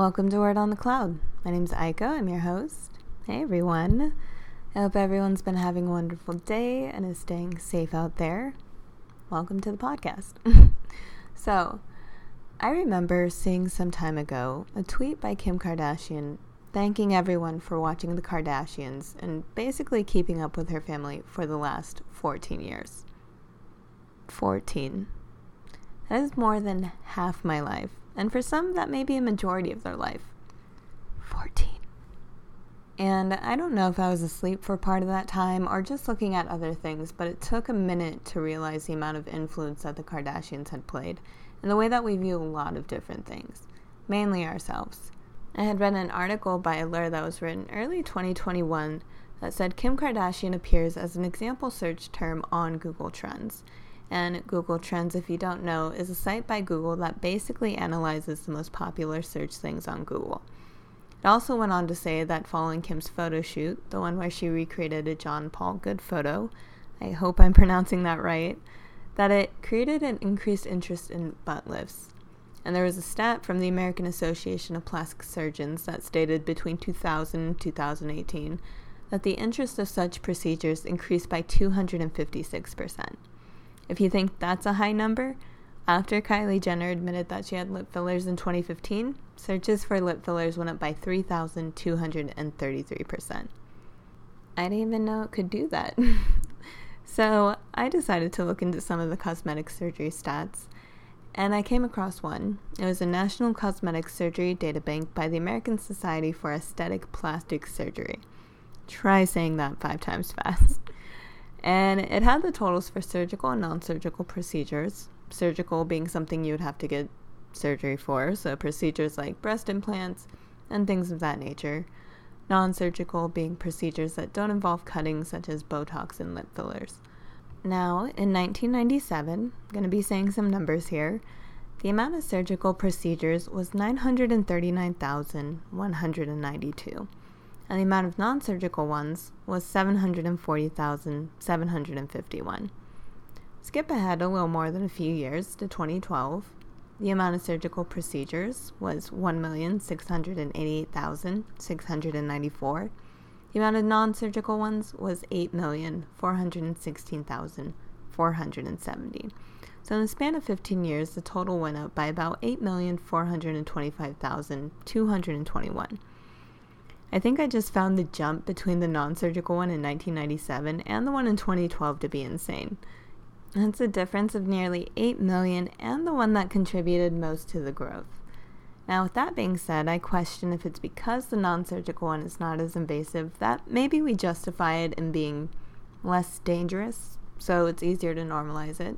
Welcome to Word on the Cloud. My name's Aiko. I'm your host. Hey everyone. I hope everyone's been having a wonderful day and is staying safe out there. Welcome to the podcast. so, I remember seeing some time ago a tweet by Kim Kardashian thanking everyone for watching The Kardashians and basically keeping up with her family for the last 14 years. 14. That is more than half my life and for some, that may be a majority of their life. 14. And I don't know if I was asleep for part of that time or just looking at other things, but it took a minute to realize the amount of influence that the Kardashians had played and the way that we view a lot of different things, mainly ourselves. I had read an article by Allure that was written early 2021 that said Kim Kardashian appears as an example search term on Google Trends. And Google Trends, if you don't know, is a site by Google that basically analyzes the most popular search things on Google. It also went on to say that following Kim's photo shoot, the one where she recreated a John Paul Goude photo, I hope I'm pronouncing that right, that it created an increased interest in butt lifts. And there was a stat from the American Association of Plastic Surgeons that stated between 2000 and 2018 that the interest of such procedures increased by 256%. If you think that's a high number, after Kylie Jenner admitted that she had lip fillers in 2015, searches for lip fillers went up by 3,233%. I didn't even know it could do that. so I decided to look into some of the cosmetic surgery stats, and I came across one. It was a National Cosmetic Surgery Data Bank by the American Society for Aesthetic Plastic Surgery. Try saying that five times fast and it had the totals for surgical and non surgical procedures. Surgical being something you would have to get surgery for, so procedures like breast implants and things of that nature. Non surgical being procedures that don't involve cutting, such as Botox and lip fillers. Now, in 1997, I'm going to be saying some numbers here. The amount of surgical procedures was 939,192 and the amount of non surgical ones was 740,751. Skip ahead a little more than a few years to 2012. The amount of surgical procedures was 1,688,694. The amount of non surgical ones was 8,416,470. So, in the span of 15 years, the total went up by about 8,425,221. I think I just found the jump between the non surgical one in 1997 and the one in 2012 to be insane. That's a difference of nearly 8 million and the one that contributed most to the growth. Now, with that being said, I question if it's because the non surgical one is not as invasive that maybe we justify it in being less dangerous, so it's easier to normalize it.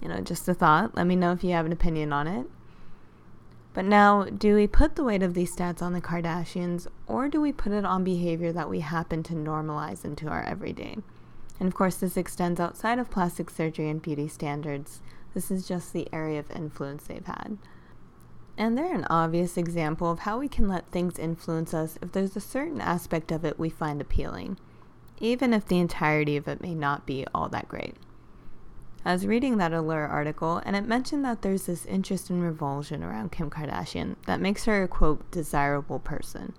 You know, just a thought. Let me know if you have an opinion on it. But now, do we put the weight of these stats on the Kardashians, or do we put it on behavior that we happen to normalize into our everyday? And of course, this extends outside of plastic surgery and beauty standards. This is just the area of influence they've had. And they're an obvious example of how we can let things influence us if there's a certain aspect of it we find appealing, even if the entirety of it may not be all that great. I was reading that Allure article, and it mentioned that there's this interest and revulsion around Kim Kardashian that makes her a quote desirable person.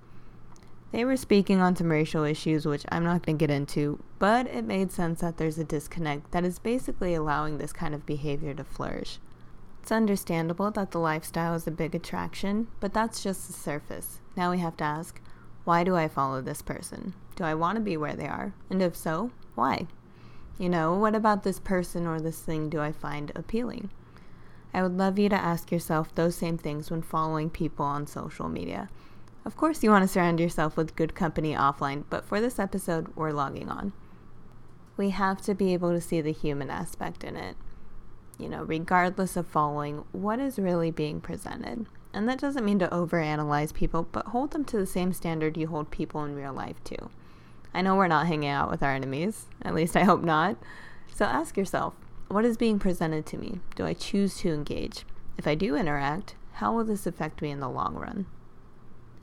They were speaking on some racial issues, which I'm not going to get into, but it made sense that there's a disconnect that is basically allowing this kind of behavior to flourish. It's understandable that the lifestyle is a big attraction, but that's just the surface. Now we have to ask why do I follow this person? Do I want to be where they are? And if so, why? You know, what about this person or this thing do I find appealing? I would love you to ask yourself those same things when following people on social media. Of course, you want to surround yourself with good company offline, but for this episode, we're logging on. We have to be able to see the human aspect in it. You know, regardless of following, what is really being presented. And that doesn't mean to overanalyze people, but hold them to the same standard you hold people in real life to. I know we're not hanging out with our enemies, at least I hope not. So ask yourself what is being presented to me? Do I choose to engage? If I do interact, how will this affect me in the long run?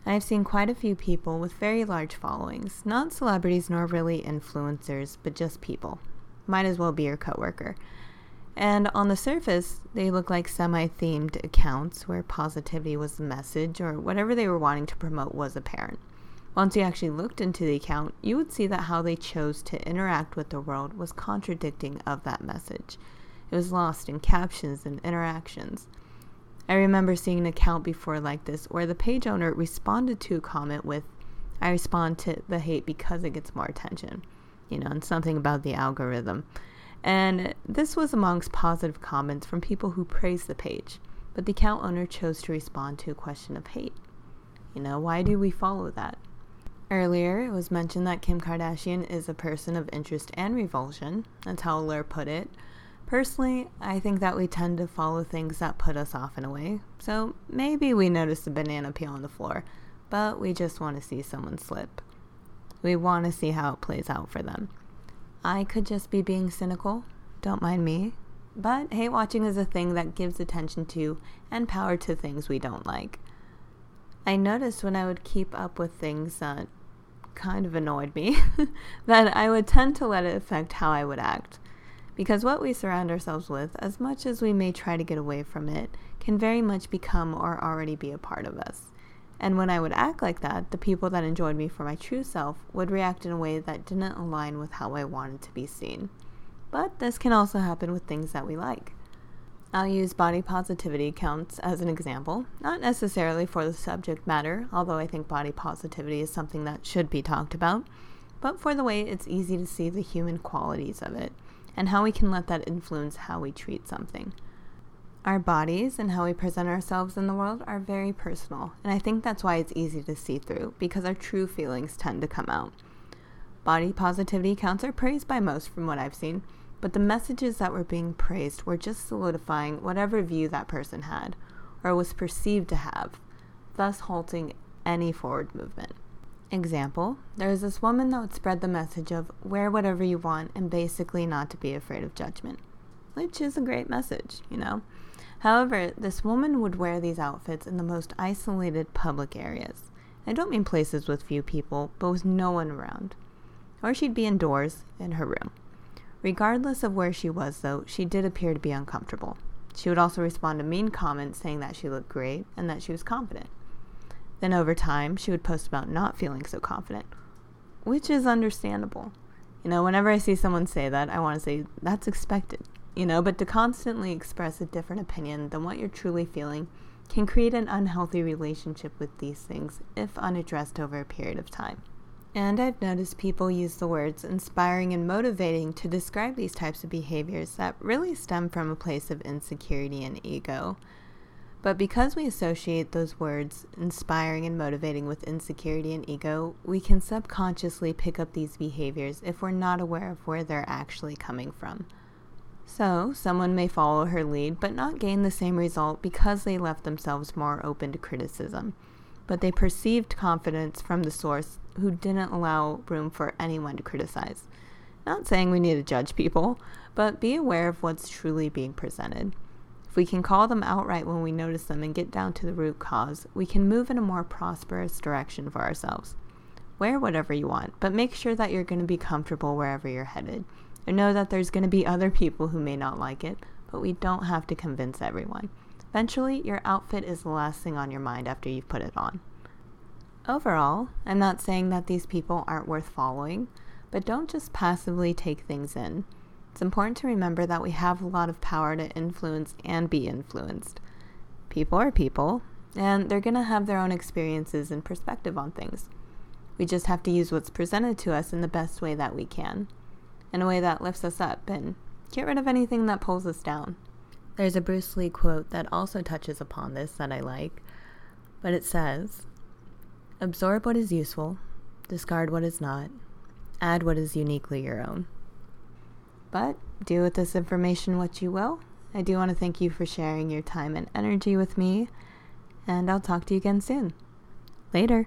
I've seen quite a few people with very large followings, not celebrities nor really influencers, but just people. Might as well be your coworker. And on the surface, they look like semi themed accounts where positivity was the message or whatever they were wanting to promote was apparent. Once you actually looked into the account, you would see that how they chose to interact with the world was contradicting of that message. It was lost in captions and interactions. I remember seeing an account before like this where the page owner responded to a comment with, I respond to the hate because it gets more attention, you know, and something about the algorithm. And this was amongst positive comments from people who praised the page, but the account owner chose to respond to a question of hate. You know, why do we follow that? Earlier, it was mentioned that Kim Kardashian is a person of interest and revulsion. That's how Allure put it. Personally, I think that we tend to follow things that put us off in a way. So maybe we notice a banana peel on the floor, but we just want to see someone slip. We want to see how it plays out for them. I could just be being cynical, don't mind me. But hate watching is a thing that gives attention to and power to things we don't like. I noticed when I would keep up with things that kind of annoyed me that I would tend to let it affect how I would act. Because what we surround ourselves with, as much as we may try to get away from it, can very much become or already be a part of us. And when I would act like that, the people that enjoyed me for my true self would react in a way that didn't align with how I wanted to be seen. But this can also happen with things that we like. I'll use body positivity counts as an example, not necessarily for the subject matter, although I think body positivity is something that should be talked about, but for the way it's easy to see the human qualities of it and how we can let that influence how we treat something. Our bodies and how we present ourselves in the world are very personal, and I think that's why it's easy to see through because our true feelings tend to come out. Body positivity counts are praised by most from what I've seen, but the messages that were being praised were just solidifying whatever view that person had or was perceived to have, thus halting any forward movement. Example, there was this woman that would spread the message of wear whatever you want and basically not to be afraid of judgment, which is a great message, you know. However, this woman would wear these outfits in the most isolated public areas. I don't mean places with few people, but with no one around. Or she'd be indoors in her room. Regardless of where she was, though, she did appear to be uncomfortable. She would also respond to mean comments saying that she looked great and that she was confident. Then over time, she would post about not feeling so confident, which is understandable. You know, whenever I see someone say that, I want to say that's expected you know, but to constantly express a different opinion than what you're truly feeling can create an unhealthy relationship with these things if unaddressed over a period of time. And I've noticed people use the words inspiring and motivating to describe these types of behaviors that really stem from a place of insecurity and ego. But because we associate those words, inspiring and motivating, with insecurity and ego, we can subconsciously pick up these behaviors if we're not aware of where they're actually coming from. So, someone may follow her lead but not gain the same result because they left themselves more open to criticism. But they perceived confidence from the source who didn't allow room for anyone to criticize. Not saying we need to judge people, but be aware of what's truly being presented. If we can call them outright when we notice them and get down to the root cause, we can move in a more prosperous direction for ourselves. Wear whatever you want, but make sure that you're going to be comfortable wherever you're headed and know that there's going to be other people who may not like it, but we don't have to convince everyone. Eventually, your outfit is the last thing on your mind after you've put it on. Overall, I'm not saying that these people aren't worth following, but don't just passively take things in. It's important to remember that we have a lot of power to influence and be influenced. People are people, and they're going to have their own experiences and perspective on things. We just have to use what's presented to us in the best way that we can in a way that lifts us up and get rid of anything that pulls us down. There's a Bruce Lee quote that also touches upon this that I like, but it says Absorb what is useful, discard what is not, add what is uniquely your own. But do with this information what you will. I do want to thank you for sharing your time and energy with me, and I'll talk to you again soon. Later.